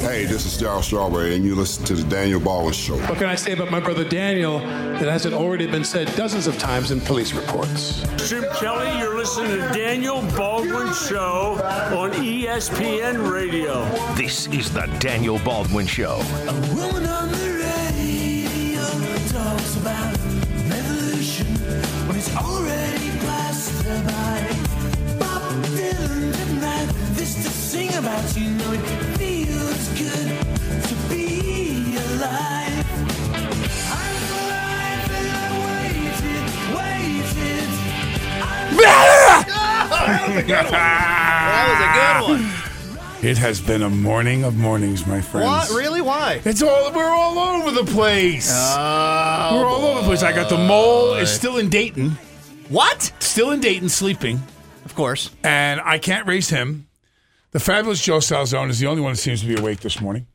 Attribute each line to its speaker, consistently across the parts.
Speaker 1: Hey, this is Darryl Strawberry, and you listen to the Daniel Baldwin Show.
Speaker 2: What can I say about my brother Daniel that hasn't already been said dozens of times in police reports?
Speaker 3: Jim Kelly, you're listening to Daniel Baldwin Show on ESPN Radio.
Speaker 4: This is the Daniel Baldwin Show.
Speaker 5: A woman on the radio talks about revolution when it's
Speaker 6: That was a good one.
Speaker 7: It has been a morning of mornings, my friends.
Speaker 6: What? Really? Why?
Speaker 7: It's all we're all over the place.
Speaker 6: Oh,
Speaker 7: we're all over the place. I got the mole is still in Dayton,
Speaker 6: What?
Speaker 7: still in Dayton, sleeping,
Speaker 6: Of course.
Speaker 7: and I can't raise him. The fabulous Joe Salzone is the only one that seems to be awake this morning.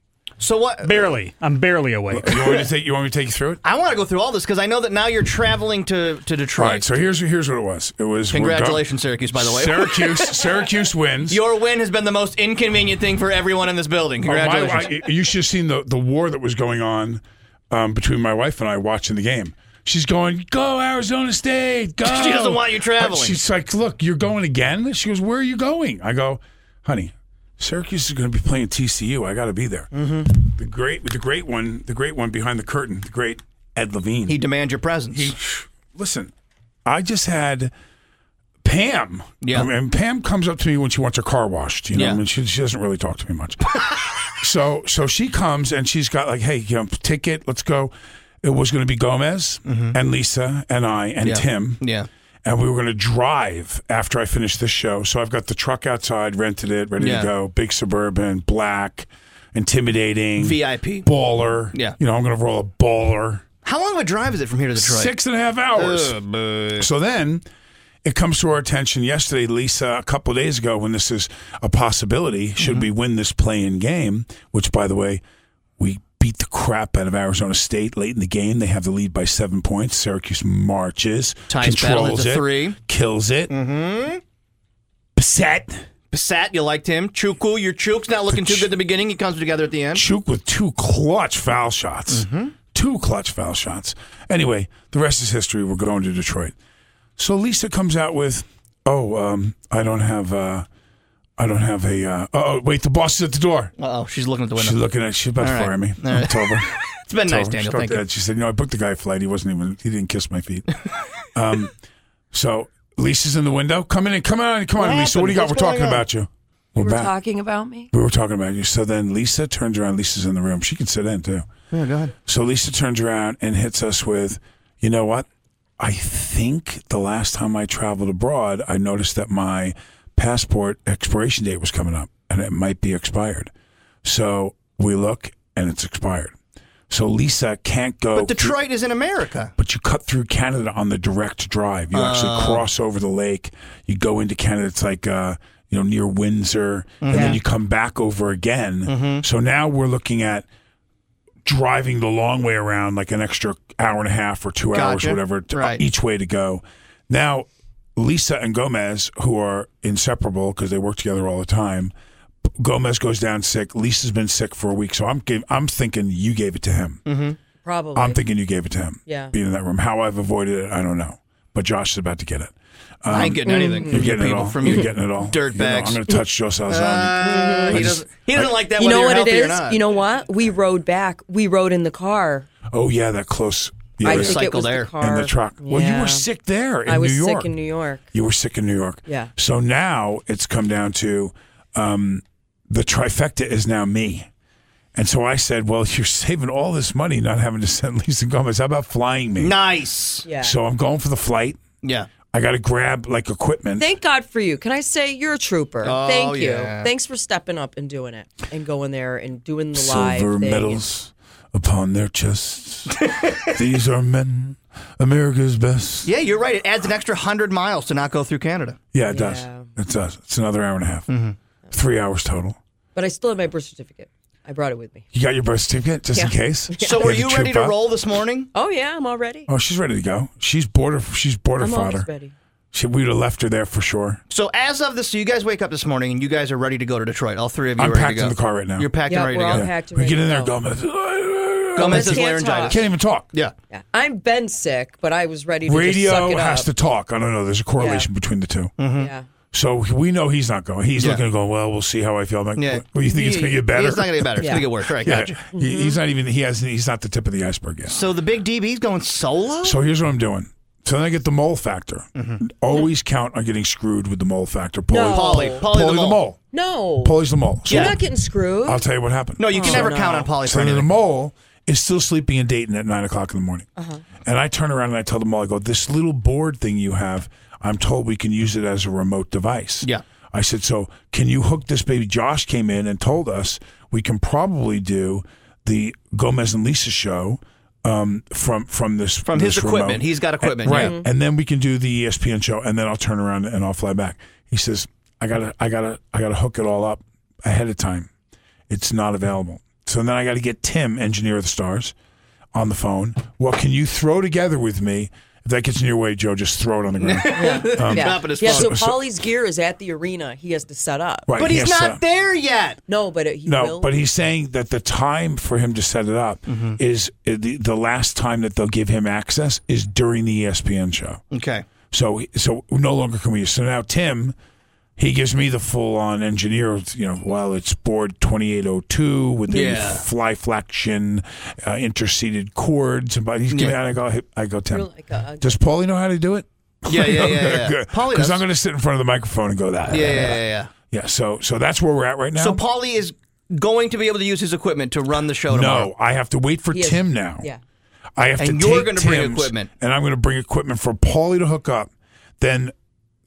Speaker 6: So what?
Speaker 8: Barely. I'm barely awake.
Speaker 7: You want me to take? You want me to take you through it?
Speaker 6: I want to go through all this because I know that now you're traveling to, to Detroit.
Speaker 7: right. So here's here's what it was. It was
Speaker 6: Congratulations, Syracuse, by the way.
Speaker 7: Syracuse. Syracuse wins.
Speaker 6: Your win has been the most inconvenient thing for everyone in this building.
Speaker 7: Oh, my-
Speaker 6: Congratulations.
Speaker 7: I- you should have seen the, the war that was going on um, between my wife and I watching the game. She's going, go Arizona State, go.
Speaker 6: She doesn't want you traveling.
Speaker 7: She's like, look, you're going again. She goes, where are you going? I go, honey, Syracuse is going to be playing TCU. I got to be there. Mm-hmm. The great, the great one, the great one behind the curtain, the great Ed Levine.
Speaker 6: he demands your presence.
Speaker 7: He, listen, I just had Pam.
Speaker 6: Yeah.
Speaker 7: Mean, Pam comes up to me when she wants her car washed. You know,
Speaker 6: Yeah.
Speaker 7: I mean, she, she doesn't really talk to me much. so, so she comes and she's got like, hey, you know, ticket, let's go. It was going to be Gomez and Lisa and I and
Speaker 6: Mm-hmm. Yeah.
Speaker 7: Tim.
Speaker 6: yeah.
Speaker 7: And we were going to drive after I finished this show. So I've got the truck outside, rented it, ready
Speaker 6: Yeah.
Speaker 7: to go. Big suburban, black, intimidating,
Speaker 6: VIP.
Speaker 7: baller.
Speaker 6: Yeah.
Speaker 7: You know, I'm going to roll a baller.
Speaker 6: How long of a drive is it from here to Detroit?
Speaker 7: Six and a half hours. So then it comes to our attention yesterday, Lisa, a couple of days ago, when this is a possibility, should
Speaker 6: Mm-hmm.
Speaker 7: we win this play in game, which, by the way, we beat the crap out of Arizona State late in the game. They have the lead by seven points. Syracuse marches,
Speaker 6: Tyus
Speaker 7: controls it,
Speaker 6: three.
Speaker 7: kills it. Mm-hmm. Beset.
Speaker 6: Passat, you liked him. Chukwu, your Chuk's not looking too good at the beginning. He comes together at the end.
Speaker 7: Chuk with two clutch foul shots.
Speaker 6: Mm-hmm.
Speaker 7: Two clutch foul shots. Anyway, the rest is history. We're going to Detroit. So Lisa comes out with, "Oh, um, I don't have, uh, I don't have a. Uh, oh, wait, the boss is at the door.
Speaker 6: Uh oh, she's looking at the window.
Speaker 7: She's looking at. She's about to
Speaker 6: All right.
Speaker 7: fire me.
Speaker 6: All
Speaker 7: I
Speaker 6: right.
Speaker 7: told her.
Speaker 6: It's been nice, Daniel. Thank you.
Speaker 7: She said, "No, I booked the guy a flight. He wasn't even. He didn't kiss my feet." um, so Lisa's in the window. Come in and come on, and come on,
Speaker 6: What
Speaker 7: Lisa. What do you got?
Speaker 6: happened?
Speaker 7: We're
Speaker 6: What's
Speaker 7: talking
Speaker 6: going on?
Speaker 7: about you.
Speaker 9: You
Speaker 7: We're
Speaker 9: were
Speaker 7: back.
Speaker 9: talking about me?
Speaker 7: We were talking about you. So then Lisa turns around. Lisa's in the room. She can sit in too.
Speaker 6: Yeah, go ahead.
Speaker 7: So Lisa turns around and hits us with, you know what? I think the last time I traveled abroad, I noticed that my passport expiration date was coming up and it might be expired. So we look and it's expired. So Lisa can't go.
Speaker 6: But Detroit is in America.
Speaker 7: But you cut through Canada on the direct drive. You actually cross over the lake. You go into Canada. It's like uh, you know near Windsor, and then you come back over again. So now we're looking at driving the long way around, like an extra hour and a half or two hours or whatever, to,
Speaker 6: Right.
Speaker 7: each way to go. Now, Lisa and Gomez, who are inseparable because they work together all the time. Gomez goes down sick. Lisa's been sick for a week, so I'm give, I'm thinking you gave it to him.
Speaker 9: Probably.
Speaker 7: I'm thinking you gave it to him.
Speaker 9: Yeah.
Speaker 7: Being in that room. How I've avoided it, I don't know. But Josh is about to get it.
Speaker 6: I ain't getting anything
Speaker 7: You're
Speaker 6: from you
Speaker 7: getting it all.
Speaker 6: From
Speaker 7: You're getting it all.
Speaker 6: dirt
Speaker 7: You know,
Speaker 6: bags.
Speaker 7: I'm going to touch Joe Salzone.
Speaker 6: Uh,
Speaker 7: I
Speaker 6: he, doesn't, he doesn't like that
Speaker 9: you know
Speaker 6: you're
Speaker 9: what it
Speaker 6: healthy or
Speaker 9: is?
Speaker 6: not.
Speaker 9: You know what? We rode back. We rode in the car.
Speaker 7: oh, yeah, that close. Yeah,
Speaker 9: I
Speaker 7: yeah.
Speaker 9: think it was
Speaker 6: there.
Speaker 9: the car.
Speaker 7: in the truck. Well, you
Speaker 9: Yeah.
Speaker 7: were sick there in
Speaker 9: I was
Speaker 7: New York.
Speaker 9: sick in New York.
Speaker 7: You were sick in New York.
Speaker 9: Yeah.
Speaker 7: So now it's come down to um, the trifecta is now me. And so I said, well, you're saving all this money not having to send Lisa Gomez. How about flying me?
Speaker 6: Nice.
Speaker 9: Yeah.
Speaker 7: So I'm going for the flight.
Speaker 6: Yeah.
Speaker 7: I got to grab like equipment.
Speaker 9: Thank God for you. Can I say you're a trooper?
Speaker 6: Oh,
Speaker 9: Thank you.
Speaker 6: yeah.
Speaker 9: Thanks for stepping up and doing it and going there and doing the live
Speaker 7: Silver
Speaker 9: thing.
Speaker 7: medals upon their chests. These are men, America's best.
Speaker 6: Yeah, you're right. It adds an extra hundred miles to not go through Canada.
Speaker 7: Yeah, it does.
Speaker 9: Yeah.
Speaker 7: It does. It's another hour and a half.
Speaker 6: Mm-hmm.
Speaker 7: Three hours total.
Speaker 9: But I still have my birth certificate. I brought it with me.
Speaker 7: You got your birth certificate just in
Speaker 9: Yeah.
Speaker 7: case.
Speaker 6: So were
Speaker 7: had
Speaker 6: you
Speaker 7: troop
Speaker 6: ready to
Speaker 7: up?
Speaker 6: roll this morning?
Speaker 9: Oh yeah, I'm all ready.
Speaker 7: Oh, she's ready to go. She's border. She's border
Speaker 9: I'm
Speaker 7: fodder.
Speaker 9: always ready.
Speaker 7: Should we'd have left her there for sure.
Speaker 6: So as of this, so you guys wake up this morning and you guys are ready to go to Detroit. All three of you
Speaker 7: I'm
Speaker 6: are ready
Speaker 7: packed
Speaker 6: to go.
Speaker 7: in the car right now.
Speaker 6: You're packed
Speaker 9: Yeah,
Speaker 6: and ready
Speaker 9: we're
Speaker 6: to
Speaker 9: all
Speaker 6: go.
Speaker 9: packed and
Speaker 7: We
Speaker 9: ready
Speaker 7: get in
Speaker 9: to
Speaker 7: there,
Speaker 9: go.
Speaker 7: Gomez.
Speaker 6: Gomez has
Speaker 9: can't
Speaker 6: laryngitis.
Speaker 9: talk.
Speaker 7: Can't even talk.
Speaker 6: Yeah.
Speaker 9: Yeah. I'm been sick, but I was ready to just
Speaker 7: Radio
Speaker 9: suck it
Speaker 7: has
Speaker 9: up.
Speaker 7: to talk. I don't know. There's a correlation between the two. Mm-hmm.
Speaker 9: Yeah.
Speaker 7: So we know he's not going. He's
Speaker 6: Yeah.
Speaker 7: looking to go. Well, we'll see how I feel. I'm like,
Speaker 6: Yeah.
Speaker 7: well, you think it's going to get better?
Speaker 6: It's not going to get better. It's
Speaker 9: Yeah.
Speaker 6: going to get worse. Right.
Speaker 7: Yeah.
Speaker 6: Gotcha.
Speaker 7: He- He's not even. He has. He's not the tip of the iceberg yet.
Speaker 6: So the big DB's going solo.
Speaker 7: So here's what I'm doing. So then I get the mole factor.
Speaker 6: Mm-hmm.
Speaker 7: Always count on getting screwed with the mole factor.
Speaker 9: No.
Speaker 6: Paulie, Paulie,
Speaker 7: Paulie
Speaker 6: the mole.
Speaker 7: mole.
Speaker 9: No.
Speaker 7: Paulie's the mole. So
Speaker 9: You're not getting screwed.
Speaker 7: I'll tell you what happened.
Speaker 6: No, you can
Speaker 9: Oh,
Speaker 6: never
Speaker 9: no.
Speaker 6: count on Paulie
Speaker 7: So then the
Speaker 6: anything.
Speaker 7: mole is still sleeping in Dayton at nine o'clock in the morning.
Speaker 9: Uh-huh.
Speaker 7: And I turn around and I tell the mole, I go, this little board thing you have, I'm told we can use it as a remote device.
Speaker 6: Yeah.
Speaker 7: I said, so can you hook this baby? Josh came in and told us we can probably do the Gomez and Lisa show um, from from this
Speaker 6: From his
Speaker 7: this
Speaker 6: equipment.
Speaker 7: remote.
Speaker 6: He's got equipment,
Speaker 7: right?
Speaker 6: yeah.
Speaker 7: And then we can do the ESPN show, and then I'll turn around and I'll fly back. He says, I gotta, I gotta, I gotta hook it all up ahead of time. It's not available. So then I got to get Tim, engineer of the stars, on the phone. What can you throw together with me? If that gets in your way, Joe, just throw it on the ground.
Speaker 9: yeah.
Speaker 6: Drop it
Speaker 9: yeah,
Speaker 6: phone.
Speaker 9: so Paulie's gear is at the arena. He has to set up.
Speaker 7: Right,
Speaker 6: But
Speaker 7: he
Speaker 6: he's
Speaker 7: has
Speaker 6: not there yet.
Speaker 9: No, but it, he
Speaker 7: No,
Speaker 9: will.
Speaker 7: but he's saying that the time for him to set it up
Speaker 6: Mm-hmm.
Speaker 7: is uh, the, the last time that they'll give him access is during the ESPN show.
Speaker 6: Okay.
Speaker 7: So so no longer can we. So now Tim, he gives me the full on engineer. You know, well, it's board twenty eight oh two with the
Speaker 6: Yeah.
Speaker 7: fly flexion, uh, interseated chords, but he's giving.
Speaker 6: Yeah.
Speaker 7: I go, I go, Tim.
Speaker 9: Like a-
Speaker 7: Does Paulie know how to do it?
Speaker 6: Yeah, yeah, yeah, yeah. Paulie
Speaker 7: Because. I'm going to sit in front of the microphone and go that.
Speaker 6: Yeah, yeah, yeah, yeah.
Speaker 7: Yeah, So so that's where we're at right now.
Speaker 6: So Paulie is going to be able to use his equipment to run the show tomorrow.
Speaker 7: no, I have to wait for
Speaker 9: He is-
Speaker 7: Tim now.
Speaker 9: Yeah.
Speaker 7: I have
Speaker 6: And
Speaker 7: to
Speaker 6: you're
Speaker 7: take
Speaker 6: gonna bring equipment.
Speaker 7: and I'm going to bring equipment for Paulie to hook up. Then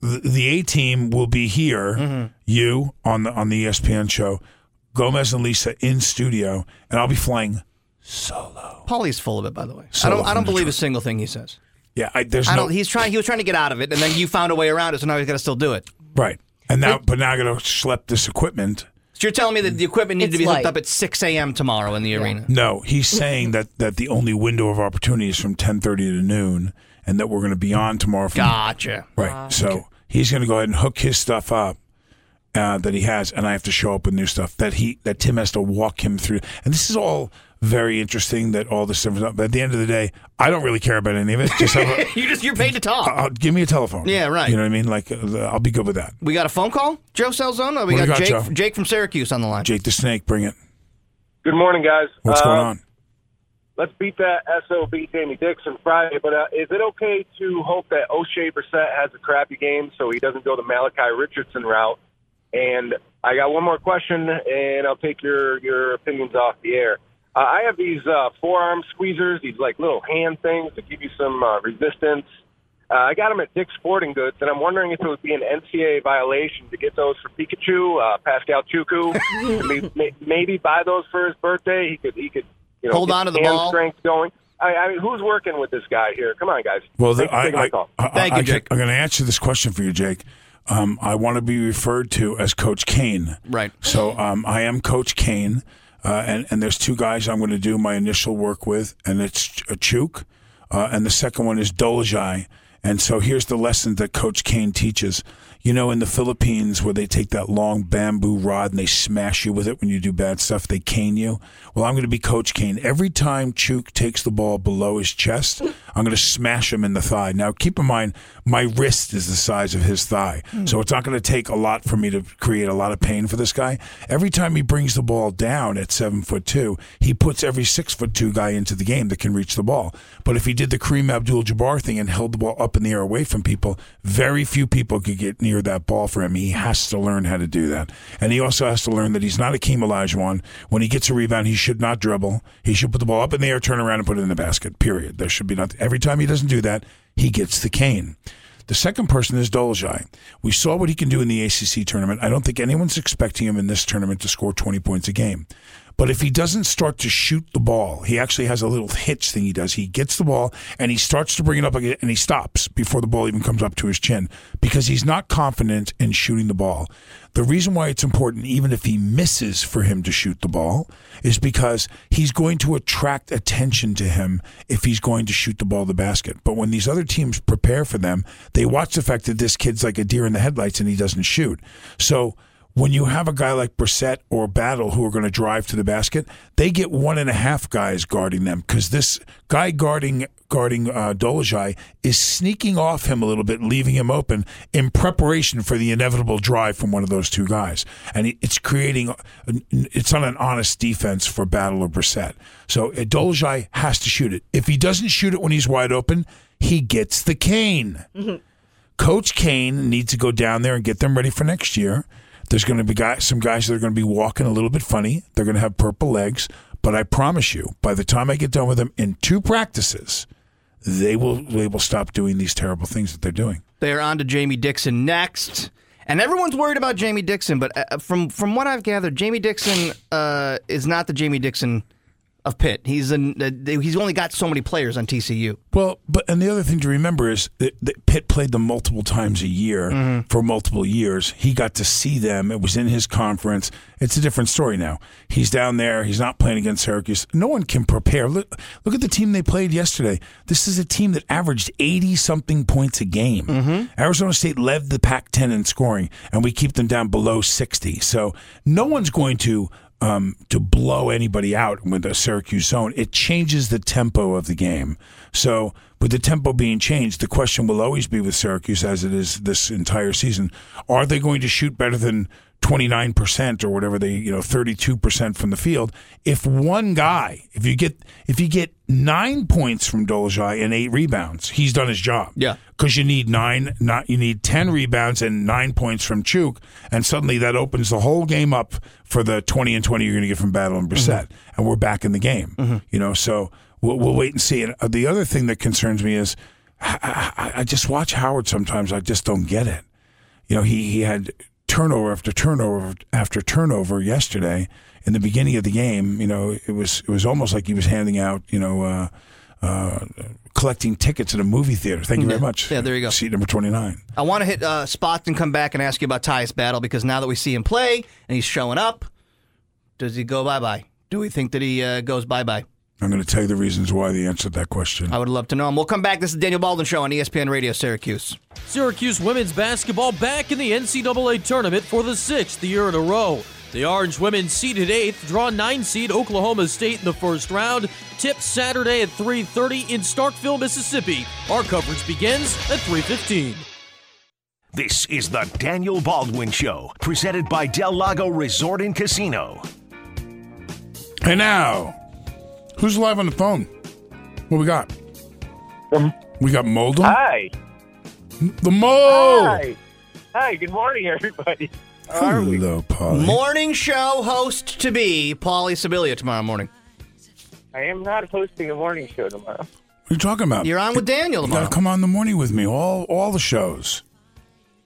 Speaker 7: the, the A team will be here.
Speaker 6: Mm-hmm.
Speaker 7: You on the on the ESPN show, Gomez and Lisa in studio, and I'll be flying solo.
Speaker 6: Paulie's full of it, by the way. I don't. I don't believe a single thing he says.
Speaker 7: Yeah, I, there's
Speaker 6: I
Speaker 7: no.
Speaker 6: He's trying. He was trying to get out of it, and then you found a way around it. So now he's got to still do it.
Speaker 7: right. And now, but now I got to schlep this equipment.
Speaker 6: So you're telling me that the equipment needs to
Speaker 9: It's
Speaker 6: be hooked up at 6 a.m. tomorrow in the arena?
Speaker 7: No, he's saying that that the only window of opportunity is from 10:30 to noon, and that we're going to be on tomorrow. From,
Speaker 6: Gotcha.
Speaker 7: Right. so he's going to go ahead and hook his stuff up uh, that he has, and I have to show up with new stuff that he that Tim has to walk him through. And this is all very interesting. That all this stuff. is up. But at the end of the day, I don't really care about any of it. Just have a,
Speaker 6: You just you're paid to talk.
Speaker 7: uh, give me a telephone.
Speaker 6: Yeah, right.
Speaker 7: You know what I mean? Like uh, I'll be good with that.
Speaker 6: we got a phone call, Joe Salzone. We
Speaker 7: What
Speaker 6: got,
Speaker 7: got,
Speaker 6: Jake. Jake from Syracuse on the line.
Speaker 7: Jake the Snake, bring it.
Speaker 8: Good morning, guys.
Speaker 7: What's
Speaker 8: Uh,
Speaker 7: going on?
Speaker 8: Let's beat that SOB Jamie Dixon Friday. But uh, is it okay to hope that Oshae Brissett has a crappy game so he doesn't go the Malachi Richardson route? And I got one more question, and I'll take your your opinions off the air. Uh, I have these uh, forearm squeezers, these like little hand things to give you some uh, resistance. Uh, I got them at Dick's Sporting Goods, and I'm wondering if it would be an NCAA violation to get those for Pikachu, uh, Paschal Chukwu. maybe, maybe buy those for his birthday. He could, he could, you know,
Speaker 6: Hold on to the
Speaker 8: hand
Speaker 6: ball.
Speaker 8: strength going. I, I mean, who's working with this guy here? Come on, guys.
Speaker 7: Well, the, I, I, I,
Speaker 6: thank
Speaker 7: I,
Speaker 6: you, Jake.
Speaker 7: I, I'm going to answer this question for you, Jake. Um, I want to be referred to as Coach Kane.
Speaker 6: Right.
Speaker 7: So um, I am Coach Kane, uh, and and there's two guys I'm going to do my initial work with, and it's a Chuk, uh, and the second one is Dolezaj. And so here's the lesson that Coach Kane teaches. You know, in the Philippines, where they take that long bamboo rod and they smash you with it when you do bad stuff, they cane you. Well, I'm going to be Coach Kane. Every time Chuk takes the ball below his chest, I'm going to smash him in the thigh. Now, keep in mind, my wrist is the size of his thigh, hmm. so it's not going to take a lot for me to create a lot of pain for this guy. Every time he brings the ball down at seven foot two, he puts every six foot two guy into the game that can reach the ball. But if he did the Kareem Abdul-Jabbar thing and held the ball up in the air away from people, very few people could get near that ball for him. He has to learn how to do that, and he also has to learn that he's not Akeem Olajuwon. When he gets a rebound, he should not dribble. He should put the ball up in the air, turn around, and put it in the basket. Period. There should be not. Every time he doesn't do that, he gets the cane. The second person is Dolezaj. We saw what he can do in the ACC tournament. I don't think anyone's expecting him in this tournament to score 20 points a game. But if he doesn't start to shoot the ball, he actually has a little hitch thing he does. He gets the ball and he starts to bring it up again and he stops before the ball even comes up to his chin because he's not confident in shooting the ball. The reason why it's important, even if he misses for him to shoot the ball, is because he's going to attract attention to him if he's going to shoot the ball the basket. But when these other teams prepare for them, they watch the fact that this kid's like a deer in the headlights and he doesn't shoot. So when you have a guy like Brissett or Battle who are going to drive to the basket, they get one and a half guys guarding them because this guy guarding guarding uh, Dolezaj is sneaking off him a little bit, leaving him open in preparation for the inevitable drive from one of those two guys, and it's creating it's not an honest defense for Battle or Brissett. So uh, Dolezaj has to shoot it. If he doesn't shoot it when he's wide open, he gets the cane. Coach Kane needs to go down there and get them ready for next year. There's going to be guys, some guys that are going to be walking a little bit funny. They're going to have purple legs, but I promise you, by the time I get done with them in two practices, they will they will stop doing these terrible things that they're doing.
Speaker 6: They're on to Jamie Dixon next. And everyone's worried about Jamie Dixon, but uh, from from what I've gathered, Jamie Dixon uh, is not the Jamie Dixon of Pitt. He's an, uh, he's only got so many players on TCU.
Speaker 7: Well, but and the other thing to remember is that, that Pitt played them multiple times a year for multiple years. He got to see them. It was in his conference. It's a different story now. He's down there. He's not playing against Syracuse. No one can prepare. Look, look at the team they played yesterday. This is a team that averaged eighty something points a game. Arizona State led the Pac-10 in scoring, and we keep them down below sixty. So no one's going to um, to blow anybody out with a Syracuse zone. It changes the tempo of the game. So with the tempo being changed, the question will always be with Syracuse, as it is this entire season: Are they going to shoot better than? 29% or whatever they, you know, 32% from the field. If one guy, if you get if you get 9 points from Dolezaj and 8 rebounds, he's done his job.
Speaker 6: Yeah.
Speaker 7: Cuz you need 9 not you need 10 rebounds and 9 points from Chuk and suddenly that opens the whole game up for the 20 and 20 you're going to get from Battle and Brissett and we're back in the game. You know, so we'll, we'll wait and see. And uh, the other thing that concerns me is I, I, I just watch Howard sometimes I just don't get it. You know, he, he had turnover after turnover after turnover yesterday in the beginning of the game. You know, it was it was almost like he was handing out, you know, uh, uh, collecting tickets at a movie theater. Thank you very much.
Speaker 6: Yeah, there you go.
Speaker 7: Seat number twenty nine.
Speaker 6: I want to hit uh, spots and come back and ask you about Tyus Battle because now that we see him play and he's showing up, does he go bye bye? Do we think that he uh, goes bye bye?
Speaker 7: I'm going to tell you the reasons why they answered that question.
Speaker 6: I would love to know. them. we'll come back. This is Daniel Baldwin Show on ESPN Radio Syracuse.
Speaker 10: Syracuse women's basketball back in the NCAA tournament for the sixth year in a row. The Orange women seeded eighth, draw nine seed Oklahoma State in the first round. Tip Saturday at 3:30 in Starkville, Mississippi. Our coverage begins at 3:15.
Speaker 4: This is the Daniel Baldwin Show, presented by Del Lago Resort and Casino.
Speaker 7: And now, who's live on the phone? What we got? we got Moldum.
Speaker 8: Hi.
Speaker 7: The Mole.
Speaker 8: Hi. Hi. Good morning, everybody. How?
Speaker 7: Hello, Paulie.
Speaker 6: Morning show host to be Paulie Sibilia tomorrow morning.
Speaker 8: I am not hosting a morning show tomorrow.
Speaker 7: What are you talking about?
Speaker 6: You're on with Daniel
Speaker 7: You
Speaker 6: tomorrow.
Speaker 7: gotta come on in the morning with me. All all the shows.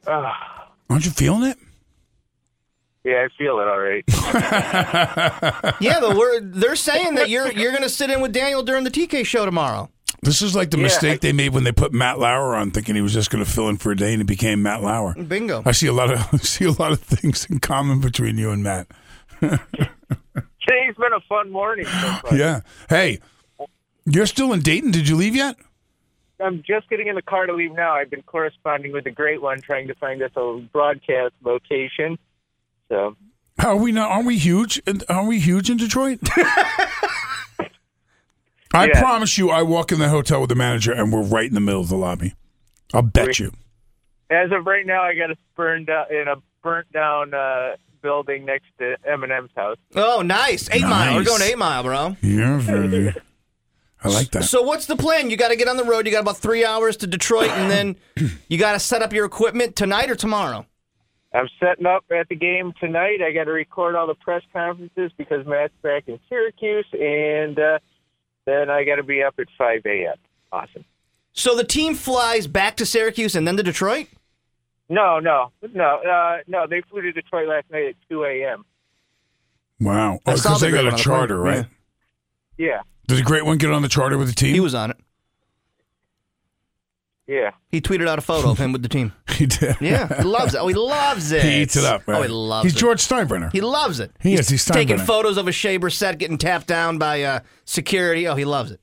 Speaker 8: Ah,
Speaker 7: Aren't you feeling it?
Speaker 8: Yeah, I feel it all right.
Speaker 6: Yeah, but we're they're saying that you're you're going to sit in with Daniel during the TK show tomorrow.
Speaker 7: This is like the
Speaker 8: Yeah,
Speaker 7: mistake
Speaker 8: I-
Speaker 7: they made when they put Matt Lauer on, thinking he was just going to fill in for a day, and it became Matt Lauer.
Speaker 6: Bingo.
Speaker 7: I see a lot of I see a lot of things in common between you and Matt.
Speaker 8: Today's been a fun morning. So.
Speaker 7: Yeah. Hey, you're still in Dayton? Did you leave yet?
Speaker 8: I'm just getting in the car to leave now. I've been corresponding with the Great One, trying to find us a broadcast location. So
Speaker 7: are we not? Aren't we huge? in- Aren't we huge in Detroit? I
Speaker 8: Yeah.
Speaker 7: promise you, I walk in the hotel with the manager, and we're right in the middle of the lobby. I'll bet you.
Speaker 8: as of right now, I got a burned down in a burnt down uh, building next to Eminem's house.
Speaker 6: Oh, nice. 8 mile. We're going 8 mile, bro.
Speaker 7: Yeah, very. I like that.
Speaker 6: So what's the plan? You got to get on the road. You got about 3 hours to Detroit and then you got to set up your equipment tonight or tomorrow.
Speaker 8: I'm setting up at the game tonight. I got to record all the press conferences because Matt's back in Syracuse, and uh, then I got to be up at 5 a.m. Awesome.
Speaker 6: So the team flies back to Syracuse and then to Detroit?
Speaker 8: No, no, no, uh, no. They flew to Detroit last night at 2 a.m.
Speaker 7: Wow.
Speaker 6: I
Speaker 7: Oh, because they got a charter,
Speaker 6: plane.
Speaker 7: right?
Speaker 8: Yeah,
Speaker 7: Did the great one get on the charter with the team?
Speaker 6: He was on it.
Speaker 8: Yeah.
Speaker 6: He tweeted out a photo of him with the team.
Speaker 7: He did.
Speaker 6: Yeah, he loves it. Oh, he loves it.
Speaker 7: He eats it up. Right?
Speaker 6: Oh, he loves
Speaker 7: He's
Speaker 6: it.
Speaker 7: George Steinbrenner.
Speaker 6: He loves it.
Speaker 7: He is. He's
Speaker 6: taking photos of Oshae Brissett getting tapped down by uh, security. Oh, he loves it.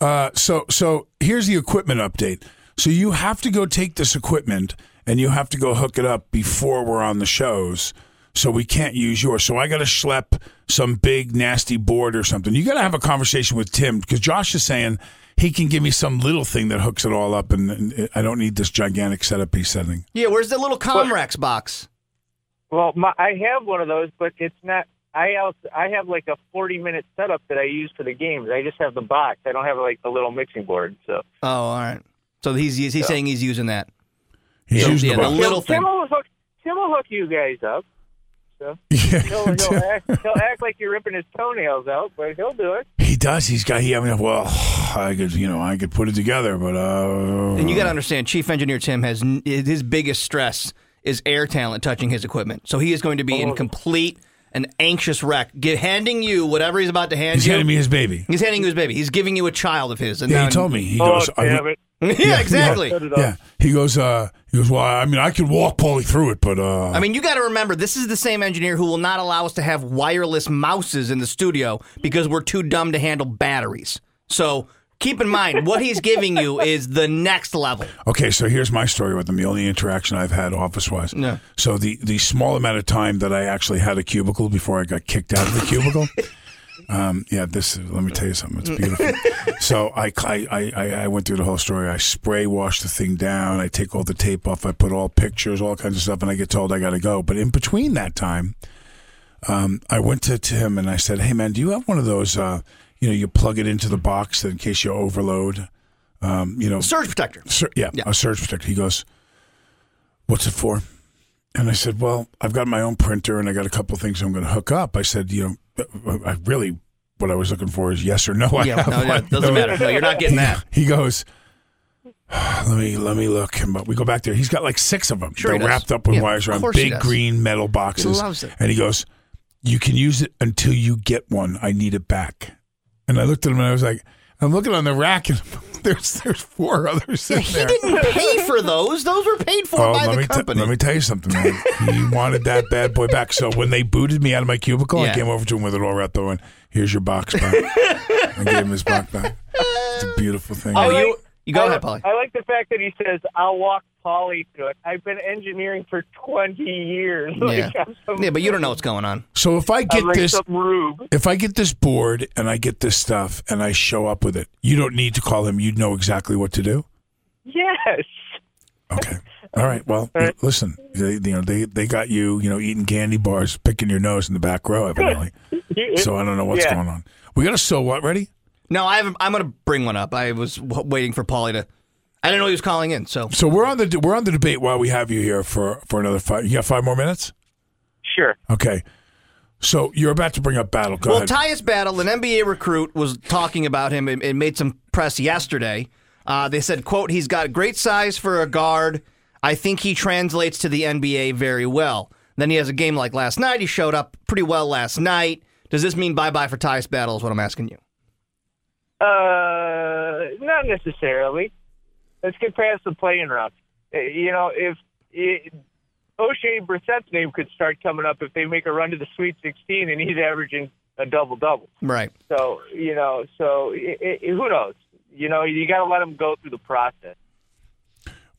Speaker 7: Uh, so so here's the equipment update. So you have to go take this equipment and you have to go hook it up before we're on the shows. So we can't use yours. So I got to schlep some big nasty board or something. You got to have a conversation with Tim because Josh is saying he can give me some little thing that hooks it all up, and, and I don't need this gigantic setup he's setting.
Speaker 6: Yeah, where's the little Comrex box?
Speaker 11: Well, my, I have one of those, but it's not. I also, I have like a 40 minute setup that I use for the games. I just have the box. I don't have like the little mixing board. So
Speaker 6: Oh, all right. So he's he's, he's saying he's using that.
Speaker 7: He's
Speaker 6: Yeah,
Speaker 7: using
Speaker 6: yeah,
Speaker 7: the
Speaker 6: the little
Speaker 11: Tim
Speaker 6: thing.
Speaker 11: will hook. Tim will hook you guys up. So
Speaker 7: Yeah,
Speaker 11: he'll, he'll, act, he'll act like you're ripping his toenails out, but he'll do it.
Speaker 7: he does. He's got. He. I mean, well, I could. You know, I could put it together, but uh.
Speaker 6: And you got to understand, Chief Engineer Tim has his biggest stress is air talent touching his equipment. So he is going to be in complete an anxious wreck, get, handing you whatever he's about to hand
Speaker 7: He's
Speaker 6: you.
Speaker 7: He's handing me his baby.
Speaker 6: He's handing you his baby. He's giving you a child of his. And
Speaker 7: Yeah,
Speaker 6: now-
Speaker 7: he told me. He
Speaker 11: Oh,
Speaker 7: goes. I
Speaker 11: damn
Speaker 7: went-
Speaker 11: it!
Speaker 6: yeah, exactly.
Speaker 7: Yeah, he goes. Uh, he goes. Well, I mean, I could walk Paulie through it, but uh,
Speaker 6: I mean, you got to remember, this is the same engineer who will not allow us to have wireless mouses in the studio because we're too dumb to handle batteries. So keep in mind, what he's giving you is the next level.
Speaker 7: okay. So here's my story with him. The only interaction I've had office wise.
Speaker 6: No.
Speaker 7: So the the small amount of time that I actually had a cubicle before I got kicked out of the cubicle. Um, yeah, this. is- Let me tell you something. It's beautiful. so I, I, I, I went through the whole story. I spray wash the thing down. I take all the tape off. I put all pictures, all kinds of stuff, and I get told I got to go. But in between that time, um, I went to, to him and I said, "Hey, man, do you have one of those? Uh, you know, you plug it into the box in case you overload. Um, you know,
Speaker 6: Surge protector.
Speaker 7: Sur- yeah,
Speaker 6: Yeah.
Speaker 7: a surge protector. He goes, "What's it for?" And I said, "Well, I've got my own printer and I got a couple things I'm going to hook up." I said, "You know, I really what I was looking for is yes or no." I
Speaker 6: Yeah, no, yeah,
Speaker 7: one."
Speaker 6: it doesn't matter. No, you're not getting
Speaker 7: He-
Speaker 6: that.
Speaker 7: He goes, "Let me let me look." And we go back there. He's got like six of them.
Speaker 6: Sure
Speaker 7: They're wrapped up with
Speaker 6: Yeah,
Speaker 7: wires around big green metal boxes.
Speaker 6: loves it.
Speaker 7: And he goes, "You can use it until you get one. I need it back." And I looked at him and I was like, "I'm looking on the rack and there's there's four others
Speaker 6: Yeah,
Speaker 7: in
Speaker 6: he
Speaker 7: there."
Speaker 6: didn't pay for those. Those were paid for
Speaker 7: Oh,
Speaker 6: by
Speaker 7: let
Speaker 6: the
Speaker 7: me, t-
Speaker 6: company.
Speaker 7: let me tell you something, man. he wanted that bad boy back. So when they booted me out of my cubicle, I came over to him with it all wrapped up and here's your box back. I gave him his box back. It's a beautiful thing.
Speaker 6: oh, you,
Speaker 11: like-
Speaker 6: you go
Speaker 11: I,
Speaker 6: ahead, Paulie.
Speaker 11: I like the fact that he says, "I'll walk Paulie through it." I've been engineering for 20 years.
Speaker 6: Yeah.
Speaker 11: Like, some-
Speaker 6: Yeah, but you don't know what's going on.
Speaker 7: so if I get
Speaker 11: like
Speaker 7: this,
Speaker 11: rube.
Speaker 7: if I get this board and I get this stuff and I show up with it, you don't need to call him. You know exactly what to do.
Speaker 11: Yes.
Speaker 7: Okay. All right. Well, listen. They, you know they they got you. You know eating candy bars, picking your nose in the back row, evidently. so I don't know what's
Speaker 11: Yeah.
Speaker 7: going on. We got a so what ready?
Speaker 6: No, I have, I'm going to bring one up. I was w- waiting for Paulie to. I didn't know he was calling in, so
Speaker 7: So we're on the we're on the debate while we have you here for for another five. You got five more minutes.
Speaker 11: Sure.
Speaker 7: Okay. So you're about to bring up battle. Go
Speaker 6: well,
Speaker 7: ahead.
Speaker 6: Tyus Battle, an NBA recruit, was talking about him and, and made some press yesterday. Uh, they said, "quote He's got great size for a guard. I think he translates to the NBA very well. Then he has a game like last night. He showed up pretty well last night. Does this mean bye bye for Tyus Battle? Is what I'm asking you.
Speaker 11: Uh, not necessarily. Let's get past the playing round. Uh, You know, if it, Oshae Brissett's name could start coming up if they make a run to the Sweet 16 and he's averaging a double double.
Speaker 6: Right.
Speaker 11: So you know, so i i who knows? You know, you got to let them go through the process.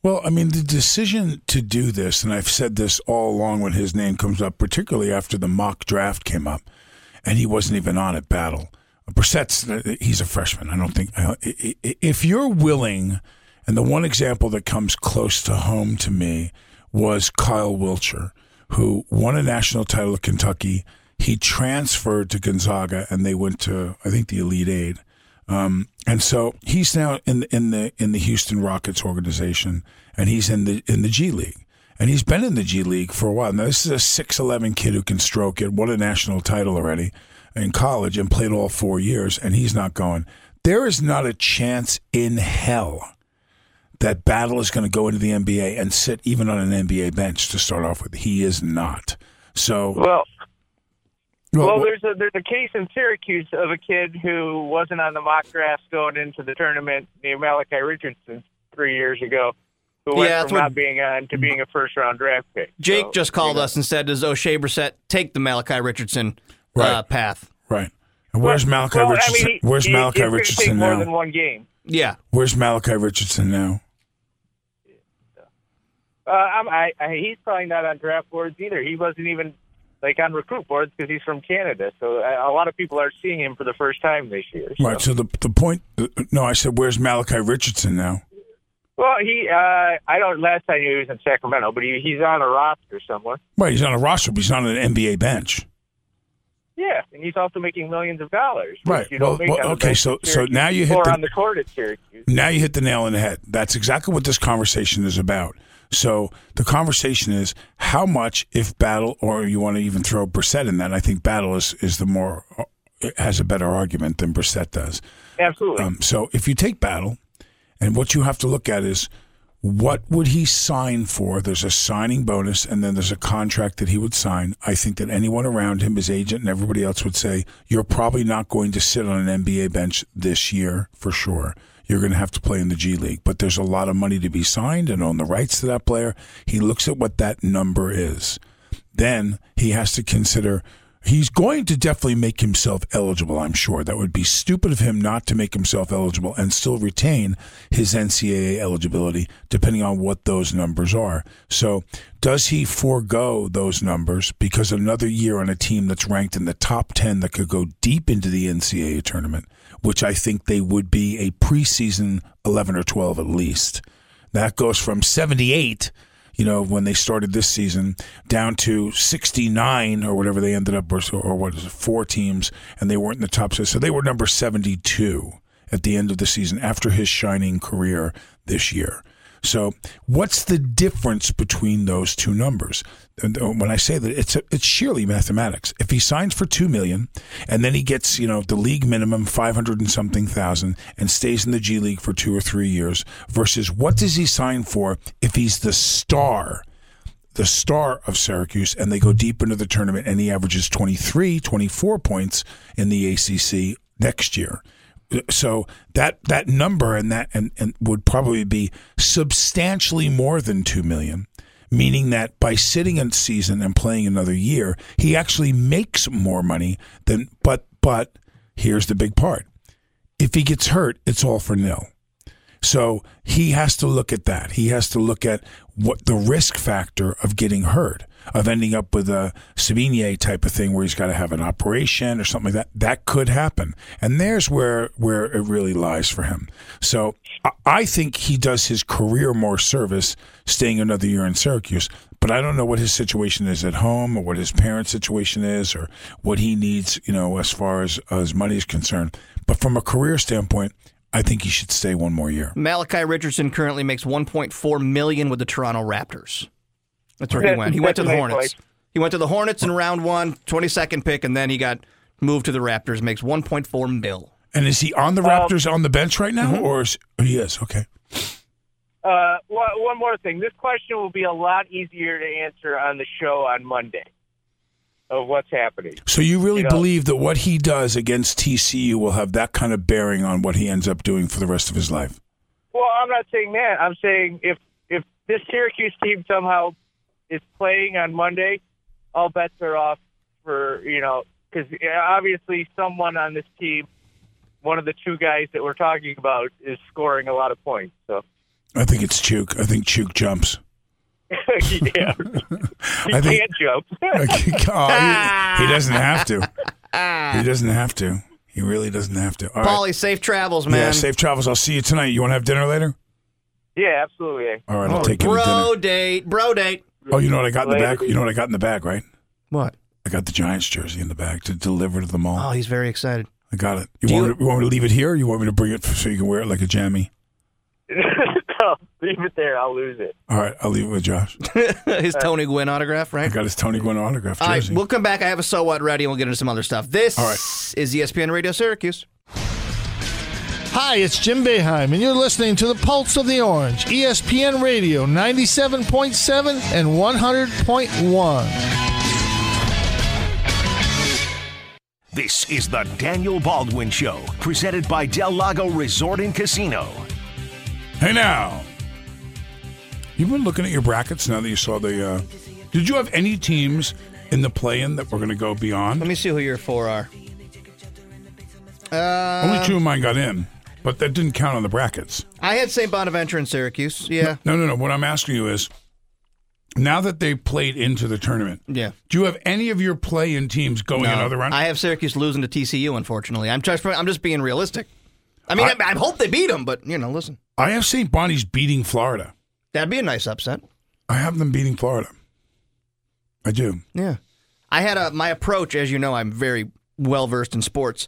Speaker 7: Well, I mean, the decision to do this, and I've said this all along when his name comes up, particularly after the mock draft came up, and he wasn't even on at battle. Brissett's he's a freshman. I don't think if you're willing, and the one example that comes close to home to me was Kyle Wiltjer, who won a national title at Kentucky. He transferred to Gonzaga, and they went to I think the Elite Eight. Um, and so he's now in the, in the in the Houston Rockets organization, and he's in the in the G League, and he's been in the G League for a while. Now this is a six eleven kid who can stroke it, won a national title already in college, and played all four years, and he's not going. There is not a chance in hell that Battle is going to go into the NBA and sit even on an NBA bench to start off with. He is not. So
Speaker 11: Well, Well, there's a there's a case in Syracuse of a kid who wasn't on the mock draft going into the tournament named Malachi Richardson three years ago, who went from
Speaker 6: what-
Speaker 11: not being on to being a first round draft pick.
Speaker 6: Jake
Speaker 11: So,
Speaker 6: just called
Speaker 11: you know.
Speaker 6: us and said, "Does Oshae Brissett take the Malachi Richardson uh,
Speaker 7: Right.
Speaker 6: path?"
Speaker 7: Right. And where's Malachi
Speaker 11: Well, I
Speaker 7: Richardson?
Speaker 11: mean, he-
Speaker 7: where's
Speaker 11: he-
Speaker 7: Malachi
Speaker 11: it's gonna
Speaker 7: Richardson
Speaker 11: take more
Speaker 7: now?
Speaker 11: than one game.
Speaker 6: Yeah.
Speaker 7: Where's Malachi Richardson now?
Speaker 11: Uh, I'm, I, I, he's probably not on draft boards either. He wasn't even like on recruit boards because he's from Canada. So a, a lot of people are seeing him for the first time this year. So.
Speaker 7: Right. So the the point. No, I said where's Malachi Richardson now?
Speaker 11: Well, he, uh, I don't. Last I knew he was in Sacramento, but he, he's on a roster somewhere.
Speaker 7: Right. He's on a roster, but he's not on an NBA bench.
Speaker 11: Yeah, and he's also making millions of dollars.
Speaker 7: Right.
Speaker 11: You
Speaker 7: Well- well, okay, so- so now you hit the-
Speaker 11: on the court at Syracuse.
Speaker 7: Now you hit the nail on the head. That's exactly what this conversation is about. So the conversation is how much, if Battle, or you want to even throw Brissett in that. I think Battle is is the more has a better argument than Brissett does.
Speaker 11: Absolutely.
Speaker 7: Um, so if you take Battle, and what you have to look at is what would he sign for? There's a signing bonus, and then there's a contract that he would sign. I think that anyone around him, his agent, and everybody else would say, you're probably not going to sit on an NBA bench this year for sure. You're going to have to play in the G League, but there's a lot of money to be signed and own the rights to that player. He looks at what that number is. Then he has to consider he's going to definitely make himself eligible, I'm sure. That would be stupid of him not to make himself eligible and still retain his NCAA eligibility, depending on what those numbers are. So, does he forego those numbers because another year on a team that's ranked in the top 10 that could go deep into the NCAA tournament, which I think they would be a preseason 11 or 12 at least? That goes from 78 you know, when they started this season, down to 69 or whatever they ended up, or, or what is it, four teams, and they weren't in the top six. So they were number 72 at the end of the season after his shining career this year. So, what's the difference between those two numbers? When I say that, it's it's sheerly mathematics. If he signs for two million, and then he gets you know the league minimum five hundred and something thousand, and stays in the G League for two or three years, versus what does he sign for if he's the star the star of Syracuse and they go deep into the tournament and he averages 23, 24 points in the ACC next year. So that that number and that and, and would probably be substantially more than 2 million meaning that by sitting a season and playing another year he actually makes more money than but but here's the big part. If he gets hurt it's all for nil so he has to look at that. He has to look at what the risk factor of getting hurt, of ending up with a Savigny type of thing where he's got to have an operation or something like that. That could happen. And there's where, where it really lies for him. So I- think he does his career more service staying another year in Syracuse. But I don't know what his situation is at home or what his parents' situation is or what he needs, you know, as far as, as money is concerned. But from a career standpoint, I think he should stay one more year.
Speaker 6: Malachi Richardson currently makes 1.4 million with the Toronto Raptors. That's where he went. He went to the Hornets. He went to the Hornets in round one, 22nd pick, and then he got moved to the Raptors. Makes 1.4 mil.
Speaker 7: And is he on the
Speaker 11: Well-
Speaker 7: Raptors on the bench right
Speaker 6: Mm-hmm.
Speaker 7: now, or is oh, he is? Okay.
Speaker 11: Uh, one one more thing. This question will be a lot easier to answer on the show on Monday of what's happening.
Speaker 7: So you really
Speaker 11: You know-
Speaker 7: believe that what he does against TCU will have that kind of bearing on what he ends up doing for the rest of his life?
Speaker 11: Well, I'm not saying that. I'm saying if if this Syracuse team somehow is playing on Monday, all bets are off for you know because obviously someone on this team, one of the two guys that we're talking about, is scoring a lot of points. So
Speaker 7: I think it's Chuk. I think Chuk jumps.
Speaker 11: Yeah, he
Speaker 7: I think-
Speaker 11: can't jump.
Speaker 7: oh, he, he doesn't have to. He doesn't have to. He really doesn't have to. All right.
Speaker 6: Paulie, safe travels, man.
Speaker 7: Yeah, safe travels. I'll see you tonight. You want to have dinner later?
Speaker 11: yeah, absolutely.
Speaker 7: All right, I'll oh, take you to dinner.
Speaker 6: Bro date, bro date.
Speaker 7: Oh, you know what I got in the back? You know what I got in the back, right?
Speaker 6: What?
Speaker 7: I got the Giants jersey in the back to deliver to the mall.
Speaker 6: Oh, he's very excited.
Speaker 7: I got it. You want,
Speaker 6: you-
Speaker 7: me to, you want me to leave it here? Or you want me to bring it so you can wear it like a jammy?
Speaker 11: no, leave it there. I'll lose it.
Speaker 7: All right, I'll leave it with Josh.
Speaker 6: his uh, Tony Gwynn autograph, right?
Speaker 7: I
Speaker 6: right?
Speaker 7: got his Tony Gwynn autograph
Speaker 6: All right,
Speaker 7: jersey.
Speaker 6: we'll come back. I have a so what ready, and we'll get into some other stuff. This
Speaker 7: All right.
Speaker 6: is ESPN Radio Syracuse.
Speaker 12: Hi, it's Jim Boeheim, and you're listening to the Pulse of the Orange, ESPN Radio 97.7 and 100.1.
Speaker 4: This is the Daniel Baldwin Show, presented by Del Lago Resort and Casino.
Speaker 7: Hey now, you've been looking at your brackets now that you saw the. Uh, did you have any teams in the play-in that we're going to go beyond?
Speaker 6: Let me see who your four are.
Speaker 7: Only
Speaker 6: Uh,
Speaker 7: two of mine got in, but that didn't count on the brackets.
Speaker 6: I had St. Bonaventure and Syracuse. Yeah.
Speaker 7: No, no, no. What I'm asking you is, now that they played into the tournament,
Speaker 6: Yeah.
Speaker 7: do you have any of your play-in teams going
Speaker 6: No,
Speaker 7: another round?
Speaker 6: I have Syracuse losing to TCU. Unfortunately, I'm just I'm just being realistic. I mean, I,
Speaker 7: I-
Speaker 6: I, hope they beat them, but you know, listen,
Speaker 7: I have St. Bonnie's beating Florida.
Speaker 6: that'd be a nice upset.
Speaker 7: I have them beating Florida. I do.
Speaker 6: Yeah. I had a my approach, as you know, I'm very well versed in sports.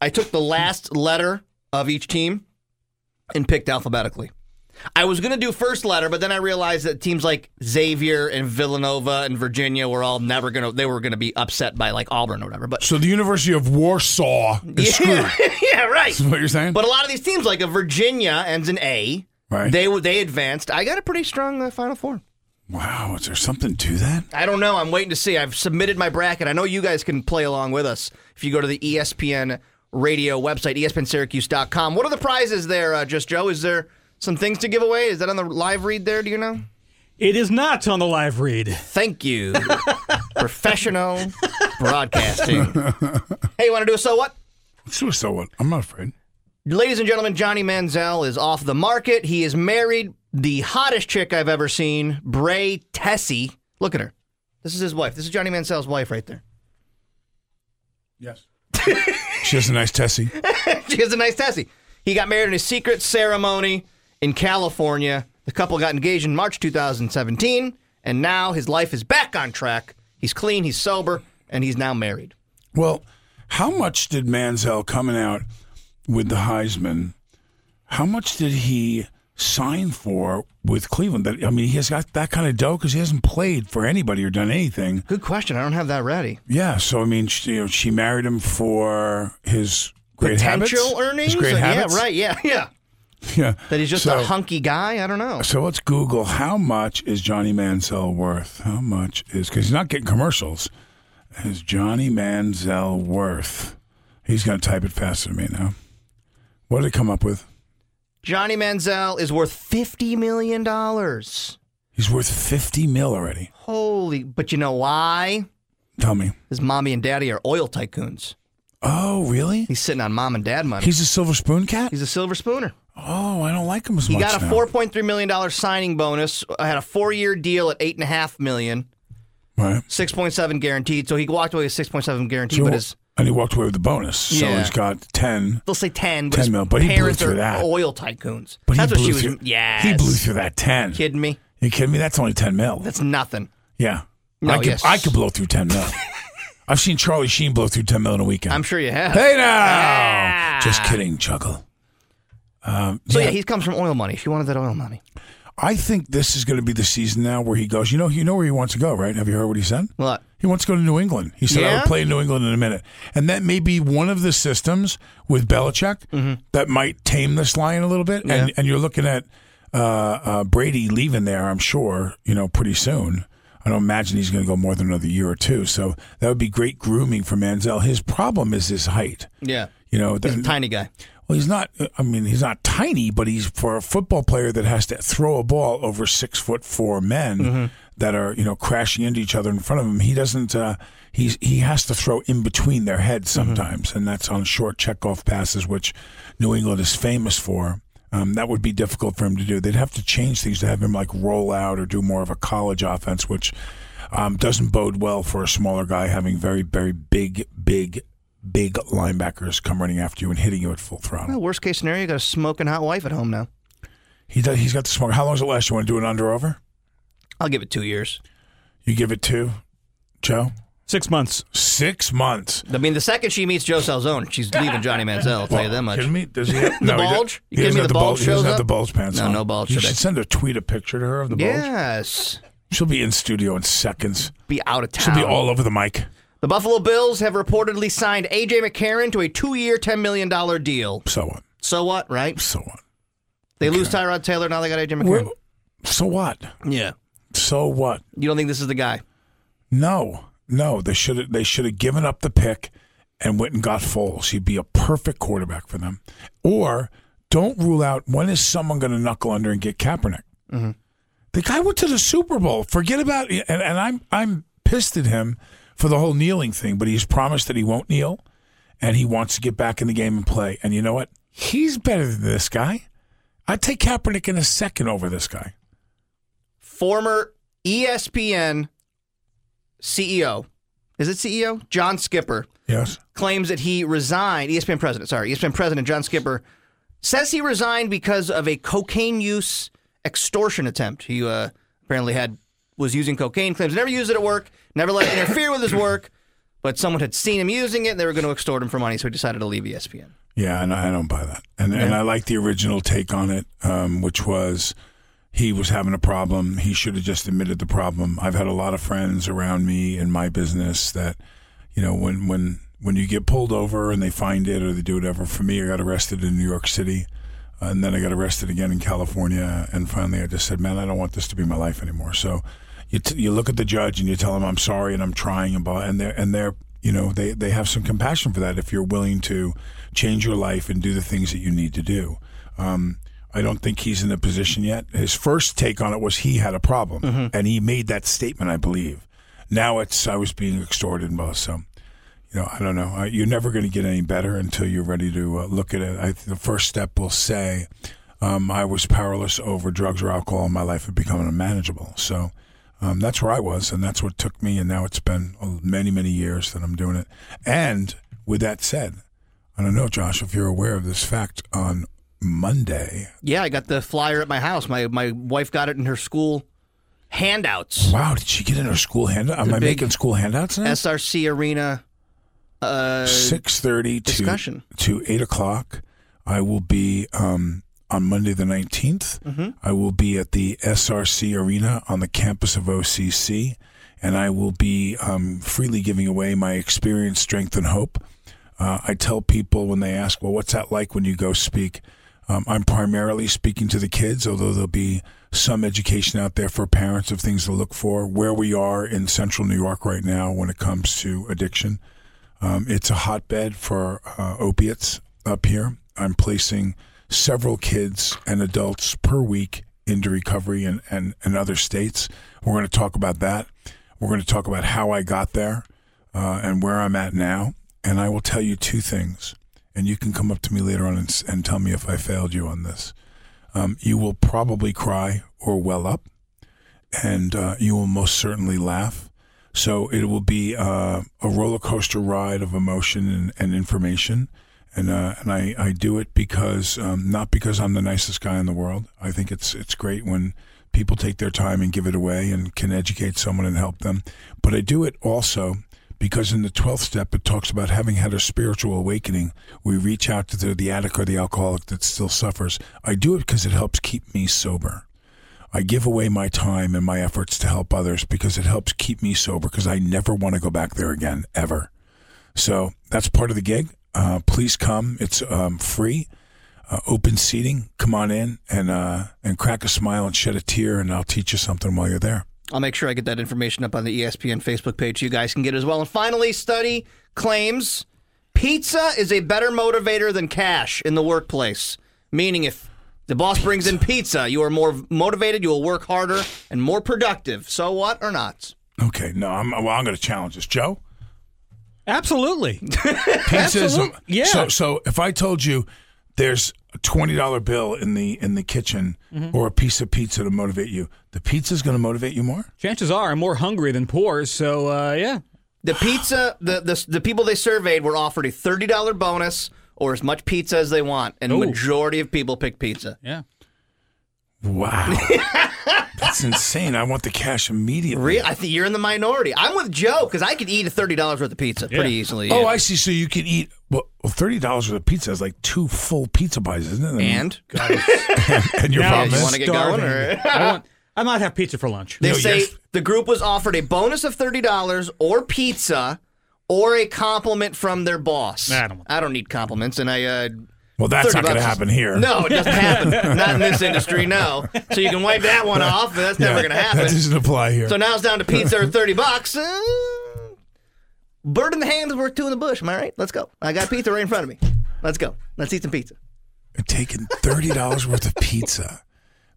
Speaker 6: I took the last letter of each team and picked alphabetically. I was going to do first letter, but then I realized that teams like Xavier and Villanova and Virginia were all never going to they were going to be upset by like Auburn or whatever. But
Speaker 7: So the University of Warsaw is screwed.
Speaker 6: yeah, yeah, right.
Speaker 7: Is what you're saying?
Speaker 6: But a lot of these teams, like a Virginia ends in A,
Speaker 7: Right.
Speaker 6: They they advanced. I got a pretty strong uh, Final Four.
Speaker 7: Wow, is there something to that?
Speaker 6: I don't know. I'm waiting to see. I've submitted my bracket. I know you guys can play along with us if you go to the ESPN radio website, ESPNSyracuse.com. What are the prizes there, uh, Just Joe? Is there some things to give away? Is that on the live read there? Do you know?
Speaker 13: It is not on the live read.
Speaker 6: Thank you. Professional broadcasting. hey, you want to do a so what?
Speaker 7: Let's do a so what. I'm not afraid.
Speaker 6: Ladies and gentlemen, Johnny Manziel is off the market. He is married. The hottest chick I've ever seen, Bre Tiesi. Look at her. This is his wife. This is Johnny Manziel's wife right there.
Speaker 7: Yes. She has a nice Tessie.
Speaker 6: she has a nice Tessie. He got married in a secret ceremony in California. The couple got engaged in March 2017, and now his life is back on track. He's clean, he's sober, and he's now married.
Speaker 7: Well, how much did Manziel coming out with the Heisman? How much did he sign for with Cleveland? That I mean, he has got that kind of dough because he hasn't played for anybody or done anything.
Speaker 6: Good question. I don't have that ready.
Speaker 7: Yeah, so I mean, she, you know, she married him for his great
Speaker 6: Potential
Speaker 7: habits,
Speaker 6: earnings?
Speaker 7: His great habits.
Speaker 6: Yeah, right. Yeah, yeah.
Speaker 7: Yeah,
Speaker 6: That he's just
Speaker 7: So-
Speaker 6: a hunky guy? I don't know.
Speaker 7: So let's Google how much is Johnny Manziel worth? How much is because he's not getting commercials. Is Johnny Manziel worth? He's going to type it faster than me now. What did it come up with?
Speaker 6: Johnny Manziel is worth $50 million.
Speaker 7: He's worth fifty mil already.
Speaker 6: Holy, but you know why?
Speaker 7: Tell me.
Speaker 6: His mommy and daddy are oil tycoons.
Speaker 7: Oh, really?
Speaker 6: He's sitting on mom and dad money.
Speaker 7: He's a silver spoon cat.
Speaker 6: He's a silver spooner.
Speaker 7: Oh, I don't like him as
Speaker 6: He
Speaker 7: much.
Speaker 6: He got a
Speaker 7: now.
Speaker 6: four point three million dollar signing bonus. I had a four year deal at eight and a half million.
Speaker 7: Right.
Speaker 6: Six point seven guaranteed. So he walked away with six point seven guaranteed,
Speaker 7: So-
Speaker 6: but his
Speaker 7: and he walked away with the bonus. So
Speaker 6: Yeah.
Speaker 7: he's got ten.
Speaker 6: they'll say ten, but
Speaker 7: 10
Speaker 6: his
Speaker 7: mil, but he blew
Speaker 6: parents
Speaker 7: through
Speaker 6: are
Speaker 7: that.
Speaker 6: oil tycoons.
Speaker 7: But
Speaker 6: That's
Speaker 7: he
Speaker 6: what
Speaker 7: blew
Speaker 6: she was.
Speaker 7: through,
Speaker 6: Yeah,
Speaker 7: He blew through that ten.
Speaker 6: Kidding me?
Speaker 7: You kidding me? That's only ten mil.
Speaker 6: That's nothing.
Speaker 7: Yeah.
Speaker 6: No,
Speaker 7: I could
Speaker 6: yes.
Speaker 7: I could blow through ten mil. I've seen Charlie Sheen blow through ten mil in a weekend.
Speaker 6: I'm sure you have.
Speaker 7: Hey now,
Speaker 6: Ah.
Speaker 7: just kidding, Chuckle. Um,
Speaker 6: So yeah,
Speaker 7: yeah,
Speaker 6: he comes from oil money. If you wanted that oil money,
Speaker 7: I think this is going to be the season now where he goes. You know, you know where he wants to go, right? Have you heard what he said?
Speaker 6: what?
Speaker 7: He wants to go to New England. He said, "I
Speaker 6: Yeah?
Speaker 7: would play in New England in a minute," and that may be one of the systems with Belichick that might tame this lion a little bit. And
Speaker 6: Mm-hmm. Yeah.
Speaker 7: and you're looking at uh, uh, Brady leaving there. I'm sure you know pretty soon. I don't imagine he's going to go more than another year or two. So that would be great grooming for Manziel. His problem is his height.
Speaker 6: Yeah,
Speaker 7: You know,
Speaker 6: he's a tiny guy.
Speaker 7: Well, he's not. I mean, he's not tiny, but he's for a football player that has to throw a ball over six foot four men
Speaker 6: Mm-hmm.
Speaker 7: that are you know crashing into each other in front of him. He doesn't. Uh, he's he has to throw in between their heads
Speaker 6: Mm-hmm.
Speaker 7: sometimes, and that's on short checkoff passes, which New England is famous for. Um, that would be difficult for him to do. They'd have to change things to have him like roll out or do more of a college offense, which um, doesn't bode well for a smaller guy having very very big big big linebackers come running after you and hitting you at full throttle.
Speaker 6: Well, worst case scenario, you got a smoking hot wife at home now.
Speaker 7: He does, he's got the smoke. How long does it last? You want to do an under over?
Speaker 6: I'll give it two years.
Speaker 7: You give it two, Joe?
Speaker 13: Six months.
Speaker 7: Six months.
Speaker 6: I mean, the second she meets Joe Salzone, she's leaving Johnny Manziel. I'll tell you that much.
Speaker 7: Kidding me? Does he have
Speaker 6: The
Speaker 7: no,
Speaker 6: bulge?
Speaker 7: He,
Speaker 6: You kidding me? The
Speaker 7: the bulge.
Speaker 6: bulge
Speaker 7: doesn't
Speaker 6: shows
Speaker 7: have
Speaker 6: up?
Speaker 7: the bulge pants
Speaker 6: No,
Speaker 7: on.
Speaker 6: no bulge
Speaker 7: You
Speaker 6: today.
Speaker 7: should send a tweet a picture to her of the bulge.
Speaker 6: Yes.
Speaker 7: She'll be in studio in seconds.
Speaker 6: Be out of town.
Speaker 7: She'll be all over the mic.
Speaker 6: The Buffalo Bills have reportedly signed A.J. McCarron to a two-year, $10 million deal.
Speaker 7: So what?
Speaker 6: So what, right?
Speaker 7: So what?
Speaker 6: They lose Tyrod Taylor, now they got A.J. McCarron.
Speaker 7: Well, so what?
Speaker 6: yeah.
Speaker 7: So what?
Speaker 6: You don't think this is the guy?
Speaker 7: No, no. They should have. They should have given up the pick and went and got Foles. He'd be a perfect quarterback for them. Or don't rule out when is someone going to knuckle under and get Kaepernick.
Speaker 6: Mm-hmm.
Speaker 7: The guy went to the Super Bowl. Forget about and, and I'm I'm pissed at him for the whole kneeling thing, but he's promised that he won't kneel and he wants to get back in the game and play. And you know what? He's better than this guy. I'd take Kaepernick in a second over this guy.
Speaker 6: Former ESPN CEO, is it CEO? John Skipper
Speaker 7: Yes.
Speaker 6: claims that he resigned. ESPN president, sorry, ESPN president John Skipper says he resigned because of a cocaine use extortion attempt. He uh, apparently had was using cocaine. Claims never used it at work, never let it interfere with his work. But someone had seen him using it, and they were going to extort him for money, so he decided to leave ESPN.
Speaker 7: Yeah, and I don't buy that. And and I like the original take on it, um, which was he was having a problem. He should have just admitted the problem. I've had a lot of friends around me in my business that, you know, when when when you get pulled over and they find it or they do whatever. For me, I got arrested in New York City, and then I got arrested again in California, and finally I just said, man, I don't want this to be my life anymore. So. You, t- you look at the judge and you tell him I'm sorry and I'm trying about and they're and they're you know they they have some compassion for that if you're willing to change your life and do the things that you need to do. Um, I don't think he's in a position yet. His first take on it was he had a problem, and he made that statement, I believe. Now it's I was being extorted and. So, you know, I don't know. You're never going to get any better until you're ready to uh, look at it. I, the first step will say, um, I was powerless over drugs or alcohol, and my life had become unmanageable. So. Um, that's where I was, and that's what took me. And now it's been uh, many, many years that I'm doing it. And with that said, I don't know, Josh, if you're aware of this fact. On Monday,
Speaker 6: Yeah, I got the flyer at my house. My my wife got it in her school handouts.
Speaker 7: wow, did she get in her school handout? Am I making school handouts now?
Speaker 6: SRC Arena. Uh,
Speaker 7: Six thirty to
Speaker 6: discussion.
Speaker 7: to eight o'clock. I will be um, on Monday the 19th.
Speaker 6: Mhm.
Speaker 7: I will be at the SRC Arena on the campus of OCC, and I will be um, freely giving away my experience, strength, and hope. Uh, I tell people when they ask, "Well, what's that like when you go speak?" Um, I'm primarily speaking to the kids, although there'll be some education out there for parents of things to look for. Where we are in Central New York right now when it comes to addiction, um, it's a hotbed for uh, opiates up here. I'm placing several kids and adults per week into recovery and, and, and other states. We're going to talk about that. We're going to talk about how I got there uh, and where I'm at now. And I will tell you two things. And you can come up to me later on and, and tell me if I failed you on this. Um, you will probably cry or well up, and uh, you will most certainly laugh. So it will be uh, a roller coaster ride of emotion and, and information. And uh, and I, I do it because um, not because I'm the nicest guy in the world. I think it's it's great when people take their time and give it away and can educate someone and help them. But I do it also because in the 12th step it talks about having had a spiritual awakening. We reach out to the, the addict or the alcoholic that still suffers. I do it because it helps keep me sober. I give away my time and my efforts to help others because it helps keep me sober because i never want to go back there again ever. So that's part of the gig uh, please come it's um, free uh, open seating come on in and uh, and crack a smile and shed a tear and i'll teach you something while you're there
Speaker 6: I'll make sure I get that information up on the ESPN Facebook page so you guys can get it as well. And finally, study claims pizza is a better motivator than cash in the workplace. Meaning, if the boss brings in pizza, you are more motivated, you will work harder, and more productive. So what or not?
Speaker 7: Okay, no, I'm well. I'm going to challenge this, Joe.
Speaker 13: Absolutely.
Speaker 7: Pizza is
Speaker 13: yeah.
Speaker 7: So, so if I told you there's a twenty dollar bill in the in the kitchen
Speaker 13: Mhm.
Speaker 7: or a piece of pizza to motivate you, the pizza's going to motivate you more.
Speaker 13: Chances are I'm more hungry than poor, so uh, yeah.
Speaker 6: The pizza, the, the the people they surveyed were offered a thirty dollar bonus or as much pizza as they want, and the
Speaker 13: Ooh.
Speaker 6: majority of people picked pizza.
Speaker 13: Yeah.
Speaker 7: Wow, that's insane. I want the cash immediately.
Speaker 6: Re- I think you're in the minority. I'm with Joe because I could eat a thirty dollars worth of pizza pretty easily.
Speaker 7: Oh,
Speaker 6: yeah.
Speaker 7: I see. So you can eat well, well thirty dollars worth of pizza is like two full pizza pies, isn't it? I mean-
Speaker 6: And?
Speaker 7: and your
Speaker 13: Now
Speaker 7: problem
Speaker 13: I'm
Speaker 7: is
Speaker 6: wanna get going, or-
Speaker 13: I, want, I might have pizza for lunch.
Speaker 6: They say the group was offered a bonus of thirty dollars or pizza or a compliment from their boss.
Speaker 13: I don't
Speaker 6: I don't need compliments, and I. Uh,
Speaker 7: Well, that's not going to happen here.
Speaker 6: No, it doesn't happen. not in this industry. No. So you can wipe that one off, but that's never going to happen.
Speaker 7: That doesn't apply here.
Speaker 6: So now it's down to pizza or thirty bucks. Uh, Bird in the hand is worth two in the bush. Am I right? Let's go. I got pizza right in front of me. Let's go. Let's eat some pizza.
Speaker 7: Taking thirty dollars worth of pizza.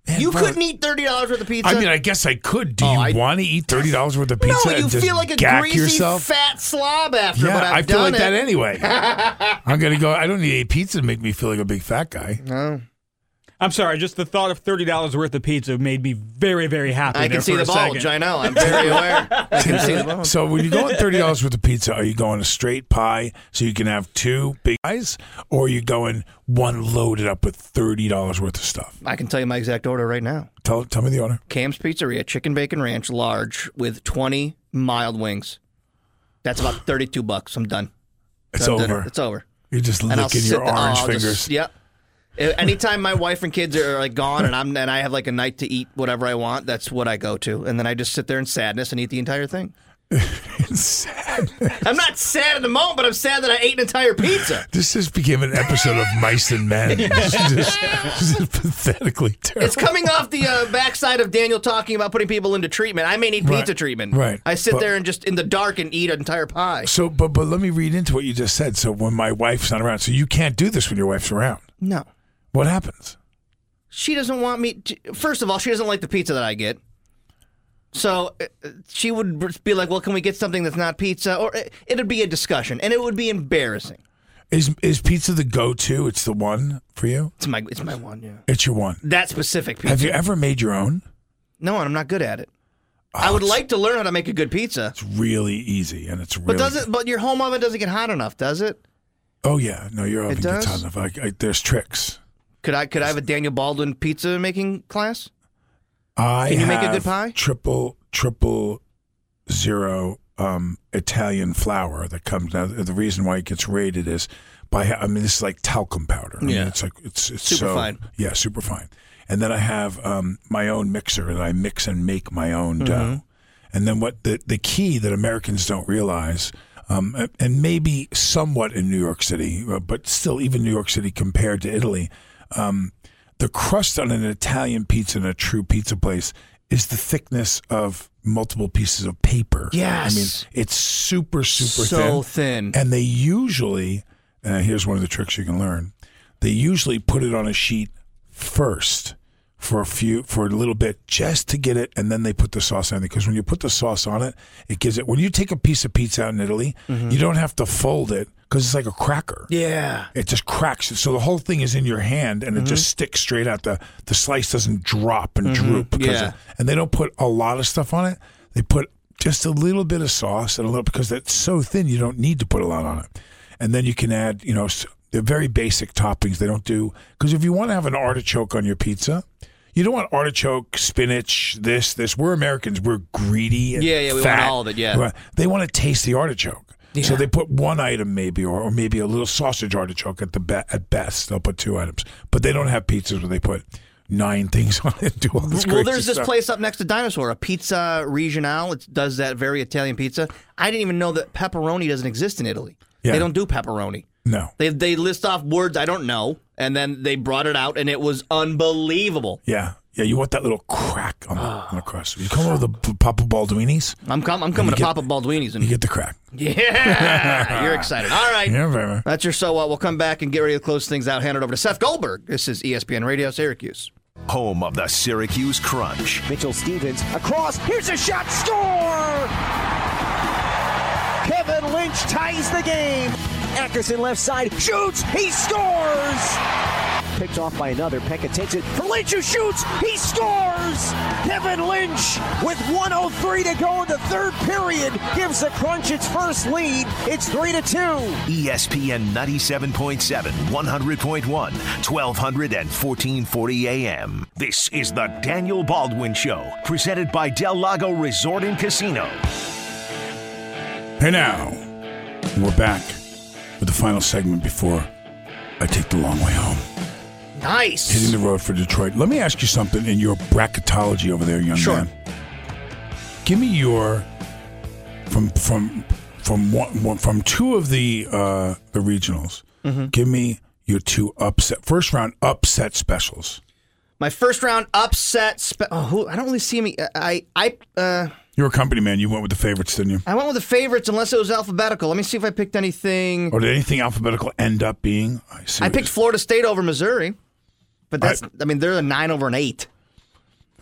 Speaker 7: Man,
Speaker 6: you
Speaker 7: brother,
Speaker 6: couldn't eat thirty dollars worth of pizza.
Speaker 7: I mean, I guess I could. Do
Speaker 6: Oh,
Speaker 7: you
Speaker 6: I-
Speaker 7: want to eat thirty dollars worth of pizza
Speaker 6: no, you feel like a greasy,
Speaker 7: yourself?
Speaker 6: fat slob after.
Speaker 7: yeah,
Speaker 6: but I've
Speaker 7: I feel like that anyway. I'm gonna go. I don't need a pizza to make me feel like a big fat guy.
Speaker 6: No.
Speaker 13: I'm sorry, just the thought of thirty dollars worth of pizza made me very, very happy.
Speaker 6: I can see the
Speaker 13: a
Speaker 6: bulge.
Speaker 13: second.
Speaker 6: I know. I'm very aware. I can see the bulge.
Speaker 7: So when you go on thirty dollars worth of pizza, are you going a straight pie so you can have two big pies, or are you going one loaded up with thirty dollars worth of stuff?
Speaker 6: I can tell you my exact order right now.
Speaker 7: Tell tell me the order.
Speaker 6: Cam's Pizzeria, chicken bacon ranch, large with 20 mild wings. That's about 32 bucks. I'm done.
Speaker 7: It's
Speaker 6: Done dinner.
Speaker 7: over.
Speaker 6: It's over.
Speaker 7: You're just licking your orange
Speaker 6: I'll just-
Speaker 7: fingers.
Speaker 6: yep. Anytime my wife and kids are like gone and I'm and I have like a night to eat whatever I want, that's what I go to. And then I just sit there in sadness and eat the entire thing.
Speaker 7: sad.
Speaker 6: I'm not sad at the moment, but I'm sad that I ate an entire pizza.
Speaker 7: This just became an episode of Mice and Men. This is just, this is pathetically terrible.
Speaker 6: It's coming off the uh, backside of Daniel talking about putting people into treatment. I may need pizza
Speaker 7: Right,
Speaker 6: treatment.
Speaker 7: right.
Speaker 6: I sit
Speaker 7: But-
Speaker 6: there and just in the dark and eat an entire pie.
Speaker 7: So, but but let me read into what you just said. So when my wife's not around, so you can't do this when your wife's around.
Speaker 6: No.
Speaker 7: What happens?
Speaker 6: She doesn't want me. To, first of all, she doesn't like the pizza that I get. So uh, she would be like, "Well, can we get something that's not pizza?" Or it, it'd be a discussion, and it would be embarrassing.
Speaker 7: Is is pizza the go to? It's the one for you.
Speaker 6: It's my it's my one. Yeah,
Speaker 7: It's your one.
Speaker 6: that specific pizza.
Speaker 7: Have you ever made your own?
Speaker 6: No, and I'm not good at it.
Speaker 7: Oh,
Speaker 6: I would like to learn how to make a good pizza,
Speaker 7: It's really easy and it's really.
Speaker 6: but does it? But your home oven doesn't get hot enough, does it?
Speaker 7: Oh yeah, no, your oven gets
Speaker 6: does?
Speaker 7: hot enough. Like, I, there's tricks.
Speaker 6: Could I could I have a Daniel Baldwin pizza making class?
Speaker 7: I
Speaker 6: Can you make a good pie?
Speaker 7: Triple triple zero um, Italian flour that comes now. The reason why it gets rated is by I mean this is like talcum powder. I mean,
Speaker 6: Yeah.
Speaker 7: it's like it's it's
Speaker 6: Super
Speaker 7: so,
Speaker 6: fine.
Speaker 7: Yeah, super fine. And then I have um, my own mixer and I mix and make my own
Speaker 6: Mm-hmm.
Speaker 7: dough. And then what the the key that Americans don't realize. Um, and- and maybe somewhat in New York City, uh, but still, even New York City compared to Italy, um, the crust on an Italian pizza in a true pizza place is the thickness of multiple pieces of paper.
Speaker 6: Yes.
Speaker 7: I mean, it's super, super
Speaker 6: So
Speaker 7: thin.
Speaker 6: thin.
Speaker 7: And they usually, uh, here's one of the tricks you can learn. They usually put it on a sheet first for a few, for a little bit, just to get it, and then they put the sauce on it. Because when you put the sauce on it, it gives it. When you take a piece of pizza out in Italy, you don't have to fold it because it's like a cracker.
Speaker 6: Yeah.
Speaker 7: It just cracks. So the whole thing is in your hand, and it
Speaker 6: Mm-hmm.
Speaker 7: just sticks straight out. the The slice doesn't drop and droop because,
Speaker 6: Yeah.
Speaker 7: of- and they don't put a lot of stuff on it. They put just a little bit of sauce and a little because it's so thin, you don't need to put a lot on it. And then you can add, you know, s- the very basic toppings. They don't do because if you want to have an artichoke on your pizza. You don't want artichoke, spinach, this, this. We're Americans. We're greedy. And
Speaker 6: Yeah, yeah, we want all of it, yeah.
Speaker 7: They want to taste the artichoke. So they put one item maybe, or, or maybe a little sausage artichoke at the be- at best. They'll put two items, but they don't have pizzas where they put nine things on it. Do all this
Speaker 6: Well, there's this
Speaker 7: stuff.
Speaker 6: place up next to Dinosaur, a Pizza Regionale. It does that very Italian pizza. I didn't even know that pepperoni doesn't exist in Italy.
Speaker 7: Yeah.
Speaker 6: They don't do pepperoni.
Speaker 7: No,
Speaker 6: They they list off words I don't know, and then they brought it out, and it was unbelievable.
Speaker 7: yeah, yeah. You want that little crack on the, on the crust. You come over the P- Papa Baldwinis,
Speaker 6: I'm com- I'm coming to
Speaker 7: get-
Speaker 6: Papa Baldwini's, and
Speaker 7: you get the crack.
Speaker 6: yeah, you're excited. All right,
Speaker 7: Yeah, very.
Speaker 6: that's your so what. We'll come back and get ready to close things out. Hand it over to Seth Goldberg. This is ESPN Radio Syracuse.
Speaker 4: Home of the Syracuse Crunch.
Speaker 14: Mitchell Stephens across. Here's a shot. Score! Kevin Lynch ties the game. Ackerson left side shoots. He scores. Picked off by another. Pekka takes it for Lynch who shoots. He scores. Kevin Lynch with 103 to go in the third period gives the Crunch its first lead. It's three to two.
Speaker 4: ESPN 97.7, 100.1, 1200 and 1440 AM. This is the Daniel Baldwin Show, presented by Del Lago Resort and Casino.
Speaker 7: Hey now, we're back with the final segment before I take the long way home.
Speaker 6: Nice.
Speaker 7: Hitting the road for Detroit. Let me ask you something in your bracketology over there, young
Speaker 6: Sure.
Speaker 7: man. Give me your from from from one, one from two of the uh, the regionals.
Speaker 6: Mm-hmm.
Speaker 7: Give me your two upset first round upset specials.
Speaker 6: My first round upset. Spe- oh, who, I don't really see me. I I uh,
Speaker 7: You're a company man. You went with the favorites, didn't you?
Speaker 6: I went with the favorites unless it was alphabetical. Let me see if I picked anything.
Speaker 7: Or did anything alphabetical end up being? I, see
Speaker 6: I picked Florida State over Missouri, but that's I, mean they're a nine over an eight.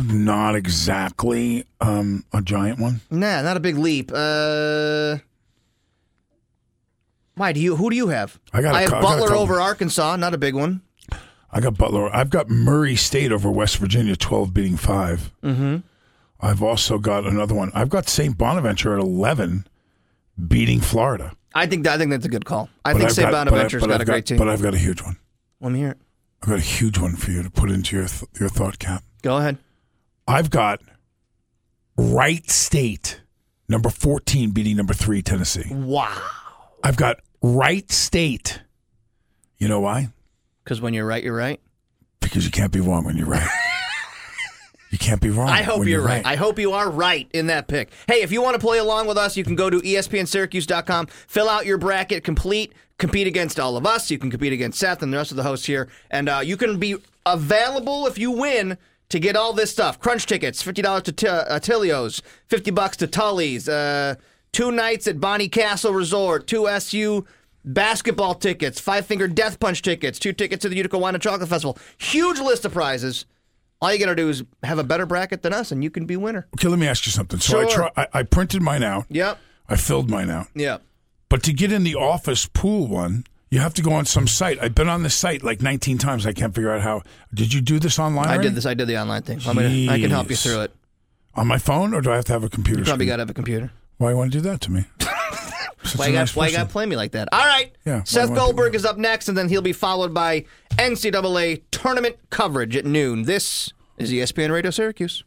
Speaker 7: Not exactly um, a giant one.
Speaker 6: Nah, not a big leap. Uh, why do you? Who do you have?
Speaker 7: I got. a
Speaker 6: I have
Speaker 7: I got
Speaker 6: Butler over Arkansas. Not a big one.
Speaker 7: I got Butler. I've got Murray State over West Virginia, twelve beating five.
Speaker 6: Mm-hmm.
Speaker 7: I've also got another one. I've got St. Bonaventure at eleven, beating Florida.
Speaker 6: I think I think that's a good call. I
Speaker 7: But
Speaker 6: think
Speaker 7: I've
Speaker 6: St.
Speaker 7: got- but I-
Speaker 6: Bonaventure's
Speaker 7: but
Speaker 6: got
Speaker 7: I've
Speaker 6: a great team.
Speaker 7: But I've got a huge one.
Speaker 6: Let me hear it.
Speaker 7: I've got a huge one for you to put into your th- your thought cap.
Speaker 6: Go ahead.
Speaker 7: I've got Wright State, number 14, beating number three, Tennessee.
Speaker 6: Wow.
Speaker 7: I've got Wright State. You know why?
Speaker 6: Because when you're right, you're right.
Speaker 7: Because you can't be wrong when you're right. you can't be wrong.
Speaker 6: I hope
Speaker 7: when
Speaker 6: you're right. I hope you are right in that pick. Hey, if you want to play along with us, you can go to ESPNSyracuse.com, fill out your bracket, complete, compete against all of us. You can compete against Seth and the rest of the hosts here, and uh, you can be available if you win to get all this stuff: crunch tickets, fifty dollars to T- uh, Tilio's, fifty bucks to Tully's, uh, two nights at Bonnie Castle Resort, two SU basketball tickets, five finger death punch tickets, two tickets to the Utica Wine and Chocolate Festival. Huge list of prizes. All you got to do is have a better bracket than us, and you can be winner.
Speaker 7: Okay, let me ask you something. So I, try, I I printed mine out.
Speaker 6: Yep.
Speaker 7: I filled mine out.
Speaker 6: Yep.
Speaker 7: But to get in the office pool one, you have to go on some site. I've been on this site like 19 times. I can't figure out how. Did you do this online?
Speaker 6: I
Speaker 7: already?
Speaker 6: did this. I did the online thing. I'm gonna, I can help you through it.
Speaker 7: On my phone, or do I have to have a computer?
Speaker 6: You probably got to have a computer.
Speaker 7: Why you want to do that to me?
Speaker 6: Why you got
Speaker 7: nice
Speaker 6: why you got to play me like that? All right.
Speaker 7: Yeah,
Speaker 6: Seth
Speaker 7: you wanna do
Speaker 6: Goldberg is up next, and then he'll be followed by NCAA tournament coverage at noon. This is ESPN Radio Syracuse.